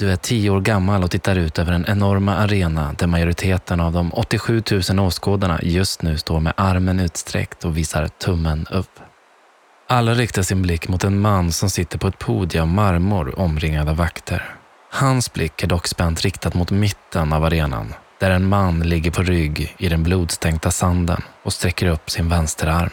Du är tio år gammal och tittar ut över en enorma arena där majoriteten av de 87 000 åskådarna just nu står med armen utsträckt och visar tummen upp. Alla riktar sin blick mot en man som sitter på ett podium av marmor omringad av vakter. Hans blick är dock spänt riktad mot mitten av arenan där en man ligger på rygg i den blodstänkta sanden och sträcker upp sin vänsterarm.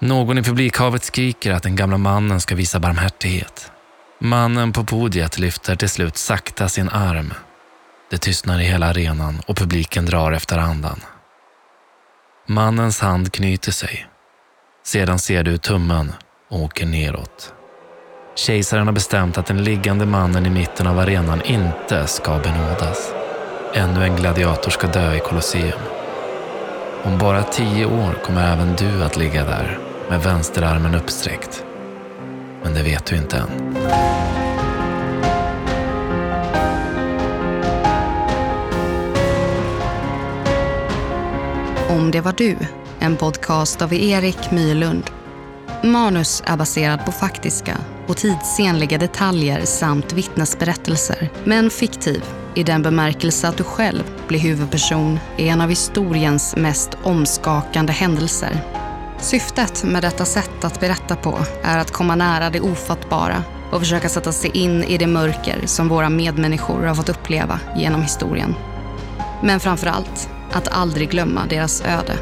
Någon i publikhavet skriker att den gamla mannen ska visa barmhärtighet. Mannen på podiet lyfter till slut sakta sin arm. Det tystnar i hela arenan och publiken drar efter andan. Mannens hand knyter sig. Sedan ser du tummen åker neråt. Kejsaren har bestämt att den liggande mannen i mitten av arenan inte ska benådas. Ännu en gladiator ska dö i Colosseum. Om bara tio år kommer även du att ligga där med vänsterarmen uppsträckt. Men det vet du inte än. Om det var du, en podcast av Erik Myrlund. Manus är baserad på faktiska och tidsenliga detaljer samt vittnesberättelser, men fiktiv i den bemärkelse att du själv blir huvudperson i en av historiens mest omskakande händelser. Syftet med detta sätt att berätta på är att komma nära det ofattbara och försöka sätta sig in i det mörker som våra medmänniskor har fått uppleva genom historien. Men framför allt, att aldrig glömma deras öde.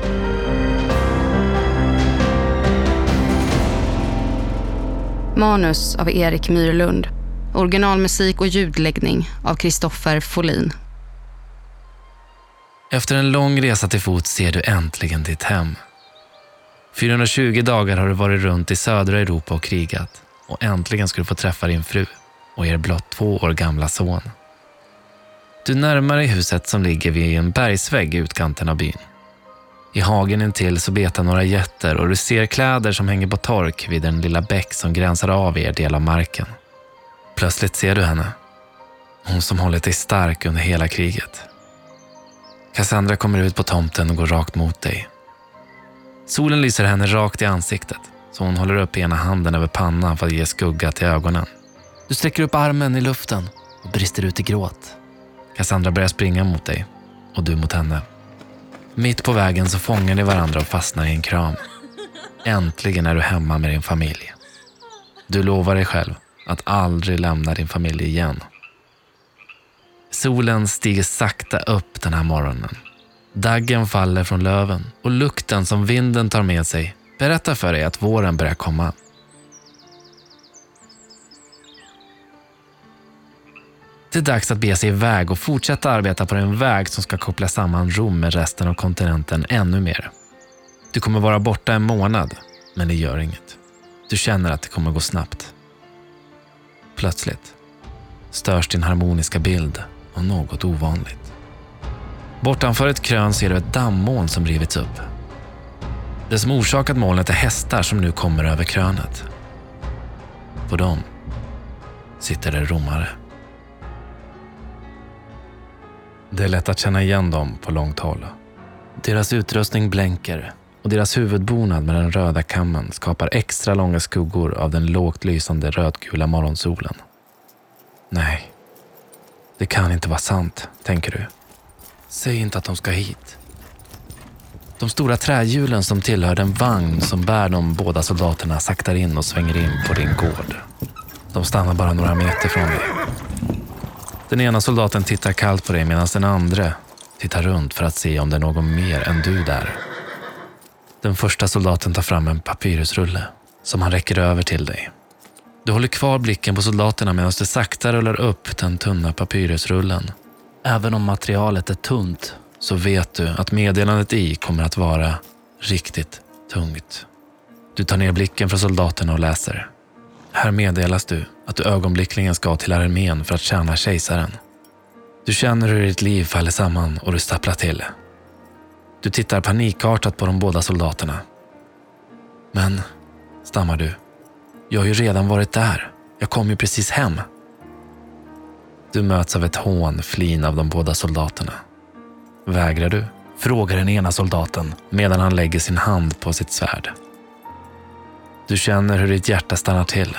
Manus av Erik Myrlund. Originalmusik och ljudläggning av Kristoffer Folin. Efter en lång resa till fot ser du äntligen ditt hem. 420 dagar har du varit runt i södra Europa och krigat och äntligen ska du få träffa din fru och er blott två år gamla son. Du närmar dig huset som ligger vid en bergsvägg i utkanten av byn. I hagen intill så betar några getter och du ser kläder som hänger på tork vid den lilla bäck som gränsar av er del av marken. Plötsligt ser du henne. Hon som hållit dig stark under hela kriget. Cassandra kommer ut på tomten och går rakt mot dig. Solen lyser henne rakt i ansiktet så hon håller upp ena handen över pannan för att ge skugga till ögonen. Du sträcker upp armen i luften och brister ut i gråt. Cassandra börjar springa mot dig och du mot henne. Mitt på vägen så fångar ni varandra och fastnar i en kram. Äntligen är du hemma med din familj. Du lovar dig själv att aldrig lämna din familj igen. Solen stiger sakta upp den här morgonen. Daggen faller från löven och lukten som vinden tar med sig berättar för dig att våren börjar komma. Det är dags att bege sig iväg och fortsätta arbeta på den väg som ska koppla samman Rom med resten av kontinenten ännu mer. Du kommer vara borta en månad, men det gör inget. Du känner att det kommer gå snabbt. Plötsligt störs din harmoniska bild av något ovanligt. Bortanför ett krön ser du ett dammoln som rivits upp. Det som orsakat molnet är hästar som nu kommer över krönet. På dem sitter det romare. Det är lätt att känna igen dem på långt håll. Deras utrustning blänker och deras huvudbonad med den röda kammen skapar extra långa skuggor av den lågt lysande rödgula morgonsolen. Nej, det kan inte vara sant, tänker du. Säg inte att de ska hit. De stora trähjulen som tillhör den vagn som bär de båda soldaterna saktar in och svänger in på din gård. De stannar bara några meter från dig. Den ena soldaten tittar kallt på dig medan den andra tittar runt för att se om det är någon mer än du där. Den första soldaten tar fram en papyrusrulle som han räcker över till dig. Du håller kvar blicken på soldaterna medan du sakta rullar upp den tunna papyrusrullen. Även om materialet är tunt så vet du att meddelandet i kommer att vara riktigt tungt. Du tar ner blicken från soldaterna och läser. Här meddelas du att du ögonblickligen ska till armén för att tjäna kejsaren. Du känner hur ditt liv faller samman och du stapplar till. Du tittar panikartat på de båda soldaterna. Men, stammar du, jag har ju redan varit där. Jag kom ju precis hem. Du möts av ett hån, flin av de båda soldaterna. Vägrar du? Frågar den ena soldaten medan han lägger sin hand på sitt svärd. Du känner hur ditt hjärta stannar till.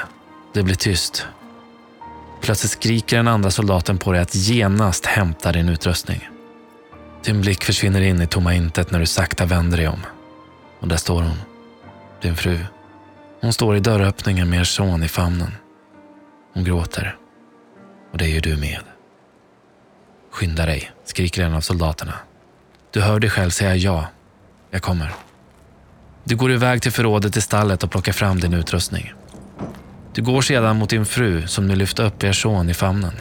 Det blir tyst. Plötsligt skriker den andra soldaten på dig att genast hämta din utrustning. Din blick försvinner in i tomma intet när du sakta vänder dig om. Och där står hon, din fru. Hon står i dörröppningen med er son i famnen. Hon gråter. Och det gör du med. Skynda dig, skriker en av soldaterna. Du hör dig själv säga ja. Jag kommer. Du går iväg till förrådet i stallet och plockar fram din utrustning. Du går sedan mot din fru som nu lyft upp er son i famnen.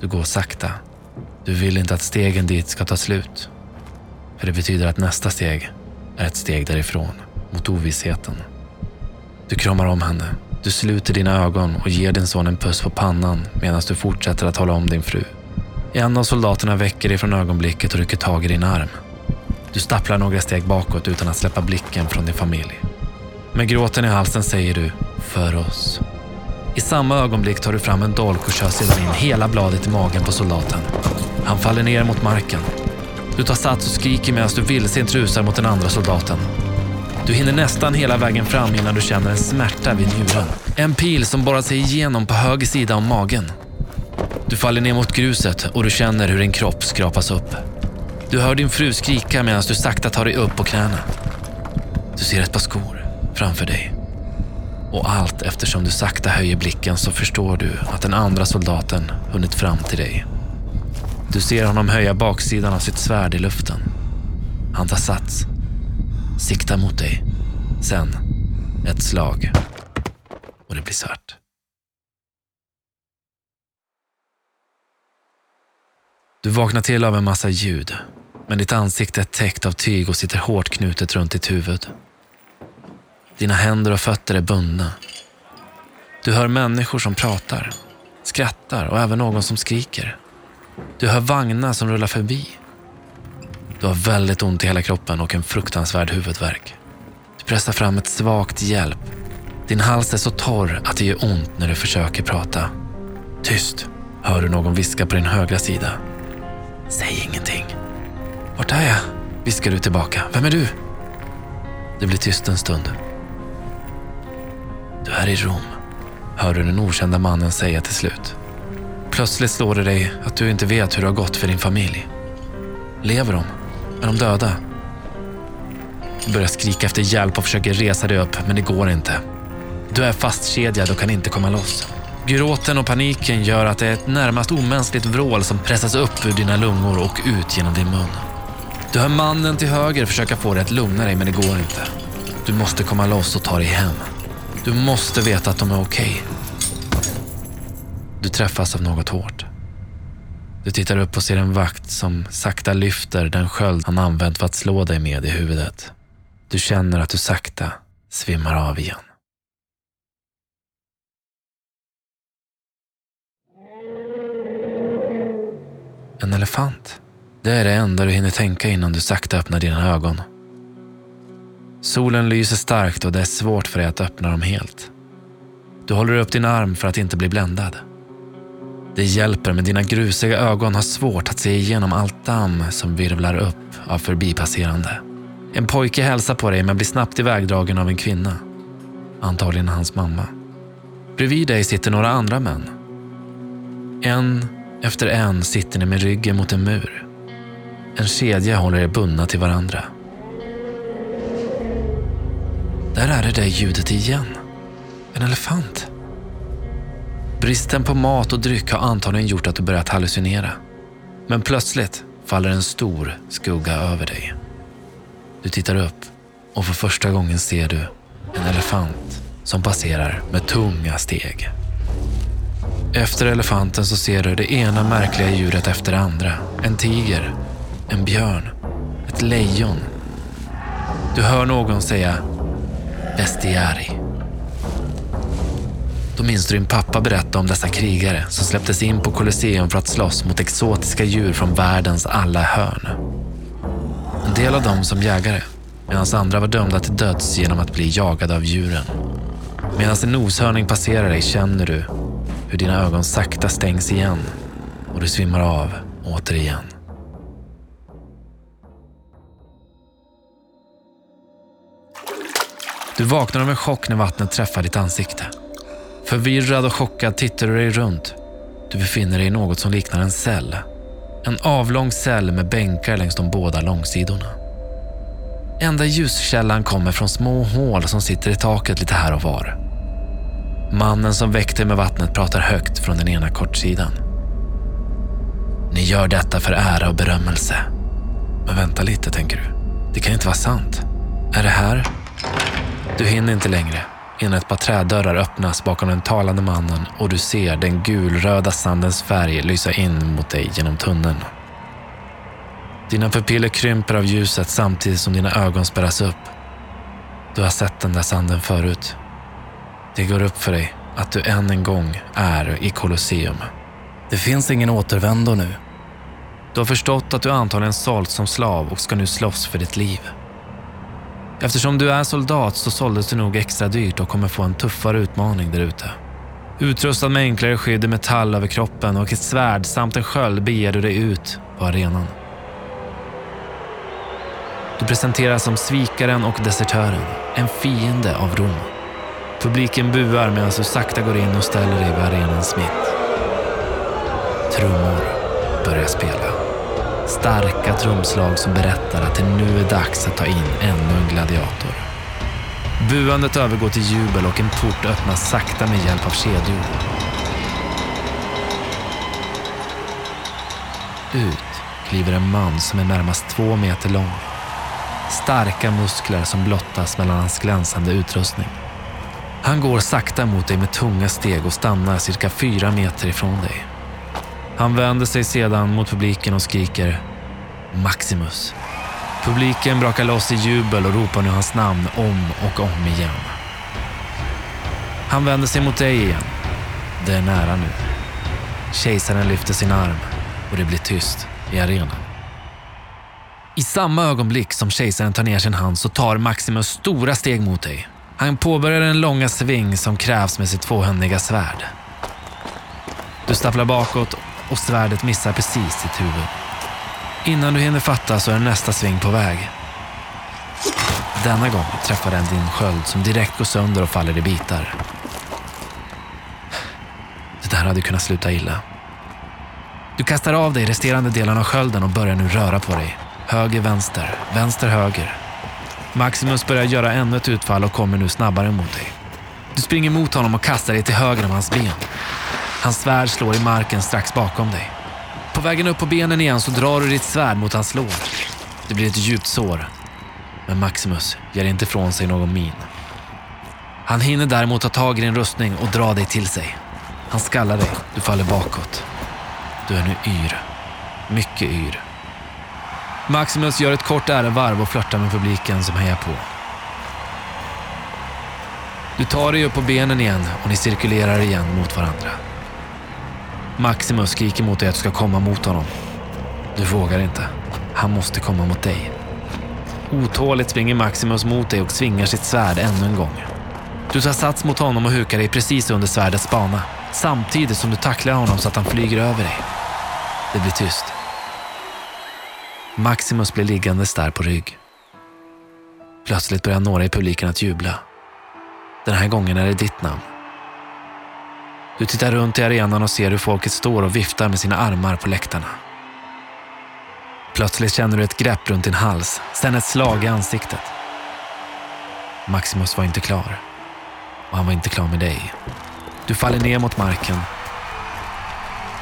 Du går sakta. Du vill inte att stegen dit ska ta slut. För det betyder att nästa steg är ett steg därifrån, mot ovissheten. Du kramar om henne. Du sluter dina ögon och ger din son en puss på pannan medan du fortsätter att hålla om din fru. En av soldaterna väcker dig från ögonblicket och rycker tag i din arm. Du stapplar några steg bakåt utan att släppa blicken från din familj. Med gråten i halsen säger du “för oss”. I samma ögonblick tar du fram en dolk och kör sedan in hela bladet i magen på soldaten. Han faller ner mot marken. Du tar sats och skriker medan du vildsint rusar mot den andra soldaten. Du hinner nästan hela vägen fram innan du känner en smärta vid njuren. En pil som borrar sig igenom på höger sida om magen. Du faller ner mot gruset och du känner hur din kropp skrapas upp. Du hör din fru skrika medan du sakta tar dig upp på knäna. Du ser ett par skor framför dig. Och allt eftersom du sakta höjer blicken så förstår du att den andra soldaten hunnit fram till dig. Du ser honom höja baksidan av sitt svärd i luften. Han tar sats, siktar mot dig. Sen ett slag och det blir svart. Du vaknar till av en massa ljud, men ditt ansikte är täckt av tyg och sitter hårt knutet runt ditt huvud. Dina händer och fötter är bundna. Du hör människor som pratar, skrattar och även någon som skriker. Du hör vagnar som rullar förbi. Du har väldigt ont i hela kroppen och en fruktansvärd huvudvärk. Du pressar fram ett svagt hjälp. Din hals är så torr att det gör ont när du försöker prata. Tyst, hör du någon viska på din högra sida. Säg ingenting. Vart är jag? viskar du tillbaka. Vem är du? Det blir tyst en stund. Du är i Rom, hör du den okända mannen säga till slut. Plötsligt slår det dig att du inte vet hur det har gått för din familj. Lever de? Är de döda? Du börjar skrika efter hjälp och försöker resa dig upp, men det går inte. Du är fastkedjad och kan inte komma loss. Gråten och paniken gör att det är ett närmast omänskligt vrål som pressas upp ur dina lungor och ut genom din mun. Du hör mannen till höger försöka få dig att lugna dig, men det går inte. Du måste komma loss och ta dig hem. Du måste veta att de är okej. Du träffas av något hårt. Du tittar upp och ser en vakt som sakta lyfter den sköld han använt för att slå dig med i huvudet. Du känner att du sakta svimmar av igen. En elefant. Det är det enda du hinner tänka innan du sakta öppnar dina ögon. Solen lyser starkt och det är svårt för dig att öppna dem helt. Du håller upp din arm för att inte bli bländad. Det hjälper, men dina grusiga ögon har svårt att se igenom allt damm som virvlar upp av förbipasserande. En pojke hälsar på dig men blir snabbt ivägdragen av en kvinna. Antagligen hans mamma. Bredvid dig sitter några andra män. En efter en sitter ni med ryggen mot en mur. En kedja håller er bundna till varandra. Där är det där ljudet igen. En elefant. Bristen på mat och dryck har antagligen gjort att du börjat hallucinera. Men plötsligt faller en stor skugga över dig. Du tittar upp och för första gången ser du en elefant som passerar med tunga steg. Efter elefanten så ser du det ena märkliga djuret efter det andra. En tiger, en björn, ett lejon. Du hör någon säga bestiari. Då minns du din pappa berätta om dessa krigare som släpptes in på Colosseum för att slåss mot exotiska djur från världens alla hörn. En del av dem som jägare, medan andra var dömda till döds genom att bli jagade av djuren. Medan en noshörning passerar dig känner du hur dina ögon sakta stängs igen och du svimmar av återigen. Du vaknar av en chock när vattnet träffar ditt ansikte. Förvirrad och chockad tittar du dig runt. Du befinner dig i något som liknar en cell. En avlång cell med bänkar längs de båda långsidorna. Enda ljuskällan kommer från små hål som sitter i taket lite här och var. Mannen som väckte med vattnet pratar högt från den ena kortsidan. Ni gör detta för ära och berömmelse. Men vänta lite, tänker du. Det kan inte vara sant. Är det här? Du hinner inte längre innan ett par trädörrar öppnas bakom den talande mannen och du ser den gulröda sandens färg lysa in mot dig genom tunneln. Dina pupiller krymper av ljuset samtidigt som dina ögon spärras upp. Du har sett den där sanden förut. Det går upp för dig att du än en gång är i Colosseum. Det finns ingen återvändo nu. Du har förstått att du antagligen sålts som slav och ska nu slåss för ditt liv. Eftersom du är soldat så såldes du nog extra dyrt och kommer få en tuffare utmaning där ute. Utrustad med enklare skydd i metall över kroppen och ett svärd samt en sköld beger du dig ut på arenan. Du presenteras som svikaren och desertören, en fiende av Rom. Publiken buar medan du sakta går in och ställer dig vid arenans mitt. Trummor börjar spela. Starka trumslag som berättar att det nu är dags att ta in ännu en gladiator. Buandet övergår till jubel och en port öppnas sakta med hjälp av kedjor. Ut kliver en man som är närmast två meter lång. Starka muskler som blottas mellan hans glänsande utrustning. Han går sakta mot dig med tunga steg och stannar cirka fyra meter ifrån dig. Han vänder sig sedan mot publiken och skriker Maximus. Publiken brakar loss i jubel och ropar nu hans namn om och om igen. Han vänder sig mot dig igen. Det är nära nu. Kejsaren lyfter sin arm och det blir tyst i arenan. I samma ögonblick som kejsaren tar ner sin hand så tar Maximus stora steg mot dig. Han påbörjar den långa sving som krävs med sitt tvåhändiga svärd. Du stapplar bakåt och svärdet missar precis ditt huvud. Innan du hinner fatta så är nästa sving på väg. Denna gång träffar den din sköld som direkt går sönder och faller i bitar. Det där hade kunnat sluta illa. Du kastar av dig resterande delen av skölden och börjar nu röra på dig. Höger, vänster, vänster, höger. Maximus börjar göra ännu ett utfall och kommer nu snabbare mot dig. Du springer mot honom och kastar dig till höger om hans ben. Hans svärd slår i marken strax bakom dig. På vägen upp på benen igen så drar du ditt svärd mot hans lår. Det blir ett djupt sår. Men Maximus ger inte ifrån sig någon min. Han hinner däremot ta tag i din rustning och dra dig till sig. Han skallar dig, du faller bakåt. Du är nu yr. Mycket yr. Maximus gör ett kort ärevarv och flörtar med publiken som hejar på. Du tar dig upp på benen igen och ni cirkulerar igen mot varandra. Maximus skriker mot dig att du ska komma mot honom. Du vågar inte. Han måste komma mot dig. Otåligt springer Maximus mot dig och svingar sitt svärd ännu en gång. Du tar sats mot honom och hukar dig precis under svärdets bana samtidigt som du tacklar honom så att han flyger över dig. Det blir tyst. Maximus blir liggandes där på rygg. Plötsligt börjar några i publiken att jubla. Den här gången är det ditt namn. Du tittar runt i arenan och ser hur folket står och viftar med sina armar på läktarna. Plötsligt känner du ett grepp runt din hals, sen ett slag i ansiktet. Maximus var inte klar. Och han var inte klar med dig. Du faller ner mot marken.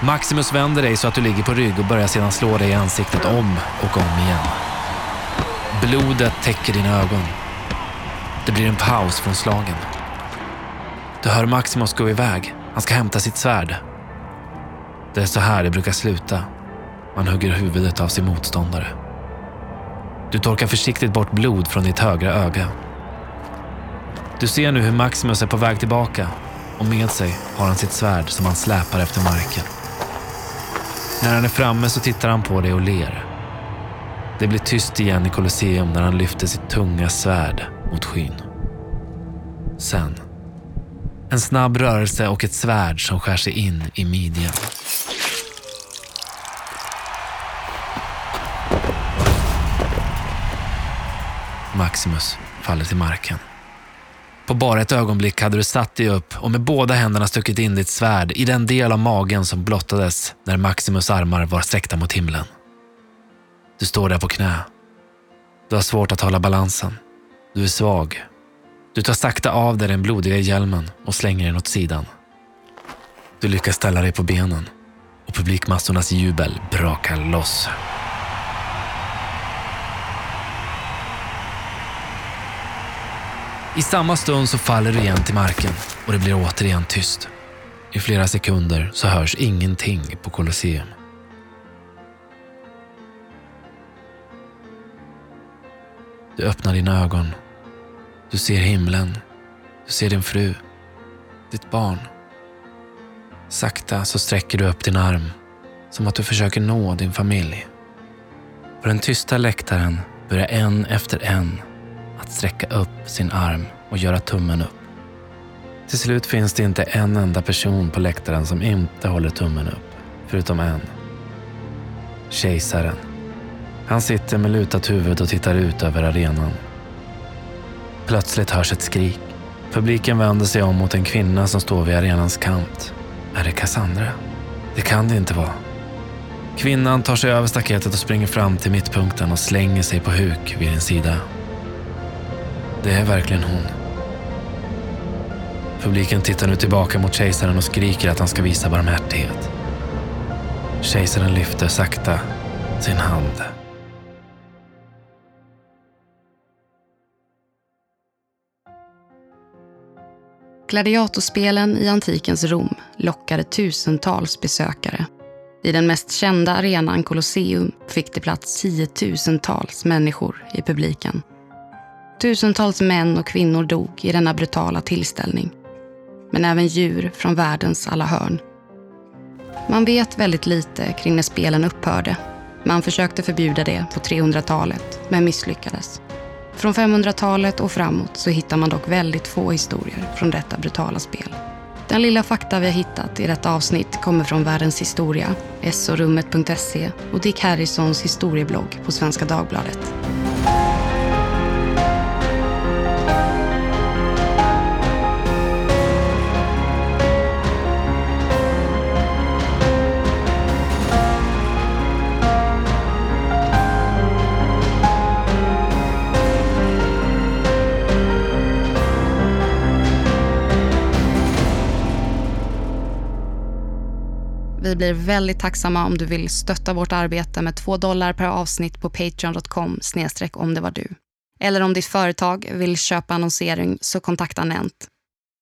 Maximus vänder dig så att du ligger på rygg och börjar sedan slå dig i ansiktet om och om igen. Blodet täcker dina ögon. Det blir en paus från slagen. Du hör Maximus gå iväg. Han ska hämta sitt svärd. Det är så här det brukar sluta. Man hugger huvudet av sin motståndare. Du torkar försiktigt bort blod från ditt högra öga. Du ser nu hur Maximus är på väg tillbaka och med sig har han sitt svärd som han släpar efter marken. När han är framme så tittar han på dig och ler. Det blir tyst igen i Colosseum när han lyfter sitt tunga svärd mot skyn. Sen, en snabb rörelse och ett svärd som skär sig in i midjan. Maximus faller till marken. På bara ett ögonblick hade du satt dig upp och med båda händerna stuckit in ditt svärd i den del av magen som blottades när Maximus armar var sträckta mot himlen. Du står där på knä. Du har svårt att hålla balansen. Du är svag. Du tar sakta av dig den blodiga hjälmen och slänger den åt sidan. Du lyckas ställa dig på benen och publikmassornas jubel brakar loss. I samma stund så faller du igen till marken och det blir återigen tyst. I flera sekunder så hörs ingenting på Colosseum. Du öppnar dina ögon. Du ser himlen. Du ser din fru. Ditt barn. Sakta så sträcker du upp din arm som att du försöker nå din familj. På den tysta läktaren börjar en efter en att sträcka upp sin arm och göra tummen upp. Till slut finns det inte en enda person på läktaren som inte håller tummen upp, förutom en. Kejsaren. Han sitter med lutat huvud och tittar ut över arenan. Plötsligt hörs ett skrik. Publiken vänder sig om mot en kvinna som står vid arenans kant. Är det Cassandra? Det kan det inte vara. Kvinnan tar sig över staketet och springer fram till mittpunkten och slänger sig på huk vid din sida. Det är verkligen hon. Publiken tittar nu tillbaka mot kejsaren och skriker att han ska visa barmhärtighet. Kejsaren lyfter sakta sin hand. Gladiatorspelen i antikens Rom lockade tusentals besökare. I den mest kända arenan Colosseum fick det plats tiotusentals människor i publiken. Tusentals män och kvinnor dog i denna brutala tillställning. Men även djur från världens alla hörn. Man vet väldigt lite kring när spelen upphörde. Man försökte förbjuda det på 300-talet, men misslyckades. Från 500-talet och framåt så hittar man dock väldigt få historier från detta brutala spel. Den lilla fakta vi har hittat i detta avsnitt kommer från Världens historia, sorummet.se och Dick Harrisons historieblogg på Svenska Dagbladet. Vi blir väldigt tacksamma om du vill stötta vårt arbete med 2 dollar per avsnitt på patreon.com snedstreck om det var du. Eller om ditt företag vill köpa annonsering så kontakta Nent.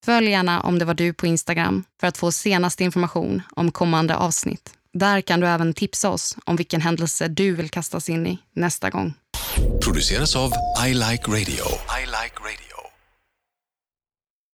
Följ gärna om det var du på Instagram för att få senaste information om kommande avsnitt. Där kan du även tipsa oss om vilken händelse du vill kastas in i nästa gång. Produceras av I Like Radio. I like radio.